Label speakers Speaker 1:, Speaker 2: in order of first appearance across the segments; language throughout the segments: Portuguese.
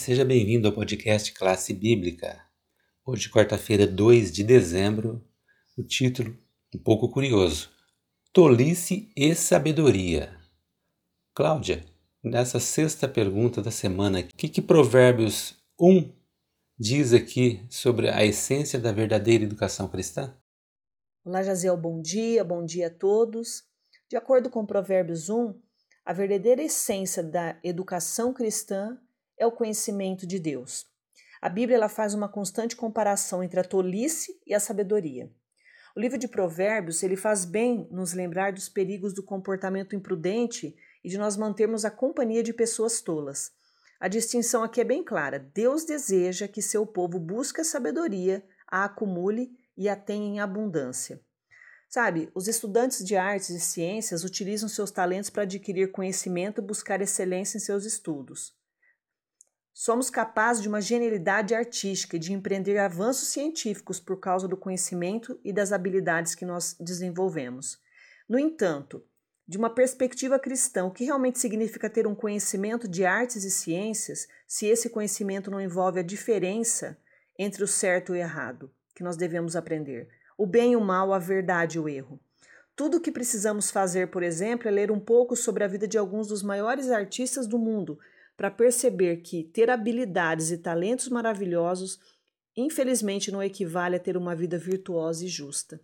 Speaker 1: seja bem-vindo ao podcast Classe Bíblica. Hoje, quarta-feira, 2 de dezembro, o título, um pouco curioso: Tolice e Sabedoria. Cláudia, nessa sexta pergunta da semana, o que, que Provérbios 1 diz aqui sobre a essência da verdadeira educação cristã?
Speaker 2: Olá, Jaziel, bom dia, bom dia a todos. De acordo com Provérbios 1, a verdadeira essência da educação cristã é o conhecimento de Deus. A Bíblia ela faz uma constante comparação entre a tolice e a sabedoria. O livro de Provérbios ele faz bem nos lembrar dos perigos do comportamento imprudente e de nós mantermos a companhia de pessoas tolas. A distinção aqui é bem clara. Deus deseja que seu povo busque a sabedoria, a acumule e a tenha em abundância. Sabe, os estudantes de artes e ciências utilizam seus talentos para adquirir conhecimento e buscar excelência em seus estudos. Somos capazes de uma genialidade artística e de empreender avanços científicos por causa do conhecimento e das habilidades que nós desenvolvemos. No entanto, de uma perspectiva cristã, o que realmente significa ter um conhecimento de artes e ciências se esse conhecimento não envolve a diferença entre o certo e o errado que nós devemos aprender? O bem e o mal, a verdade e o erro. Tudo o que precisamos fazer, por exemplo, é ler um pouco sobre a vida de alguns dos maiores artistas do mundo para perceber que ter habilidades e talentos maravilhosos, infelizmente, não equivale a ter uma vida virtuosa e justa.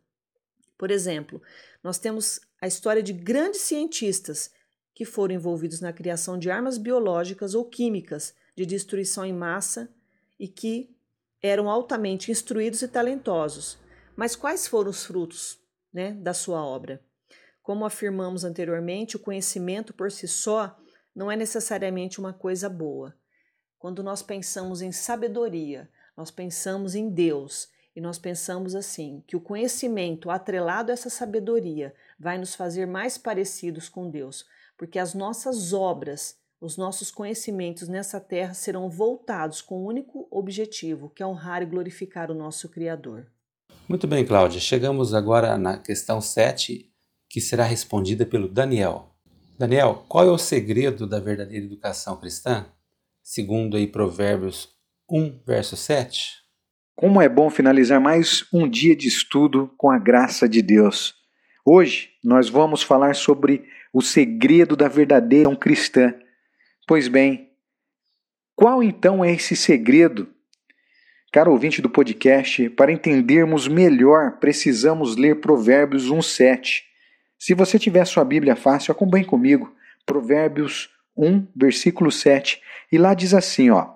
Speaker 2: Por exemplo, nós temos a história de grandes cientistas que foram envolvidos na criação de armas biológicas ou químicas de destruição em massa e que eram altamente instruídos e talentosos. Mas quais foram os frutos né, da sua obra? Como afirmamos anteriormente, o conhecimento por si só não é necessariamente uma coisa boa. Quando nós pensamos em sabedoria, nós pensamos em Deus e nós pensamos assim, que o conhecimento atrelado a essa sabedoria vai nos fazer mais parecidos com Deus, porque as nossas obras, os nossos conhecimentos nessa terra serão voltados com o um único objetivo, que é honrar e glorificar o nosso Criador.
Speaker 1: Muito bem, Cláudia. Chegamos agora na questão 7, que será respondida pelo Daniel. Daniel, qual é o segredo da verdadeira educação cristã? Segundo aí Provérbios 1, verso 7.
Speaker 3: Como é bom finalizar mais um dia de estudo com a graça de Deus. Hoje nós vamos falar sobre o segredo da verdadeira cristã. Pois bem, qual então é esse segredo? Caro ouvinte do podcast, para entendermos melhor, precisamos ler Provérbios 1:7 se você tiver sua Bíblia fácil, acompanhe comigo. Provérbios 1, versículo 7. E lá diz assim, ó: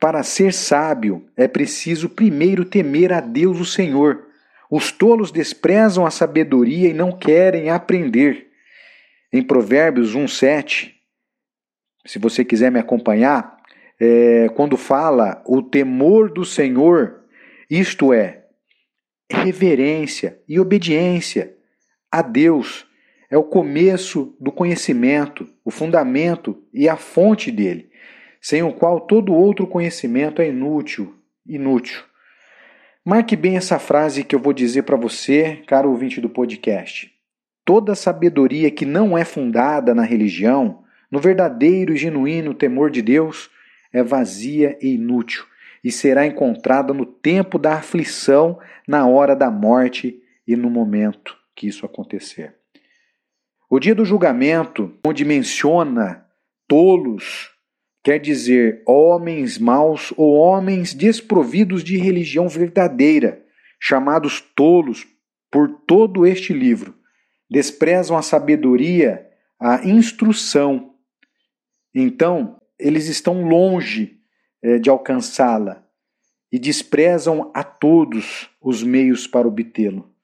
Speaker 3: Para ser sábio é preciso primeiro temer a Deus o Senhor. Os tolos desprezam a sabedoria e não querem aprender. Em Provérbios 1, 7, se você quiser me acompanhar, é, quando fala o temor do Senhor, isto é, reverência e obediência a Deus é o começo do conhecimento, o fundamento e a fonte dele, sem o qual todo outro conhecimento é inútil, inútil. Marque bem essa frase que eu vou dizer para você, caro ouvinte do podcast. Toda sabedoria que não é fundada na religião, no verdadeiro e genuíno temor de Deus, é vazia e inútil e será encontrada no tempo da aflição, na hora da morte e no momento que isso acontecer. O dia do julgamento, onde menciona tolos, quer dizer homens maus ou homens desprovidos de religião verdadeira, chamados tolos por todo este livro. Desprezam a sabedoria, a instrução. Então, eles estão longe é, de alcançá-la e desprezam a todos os meios para obtê-lo.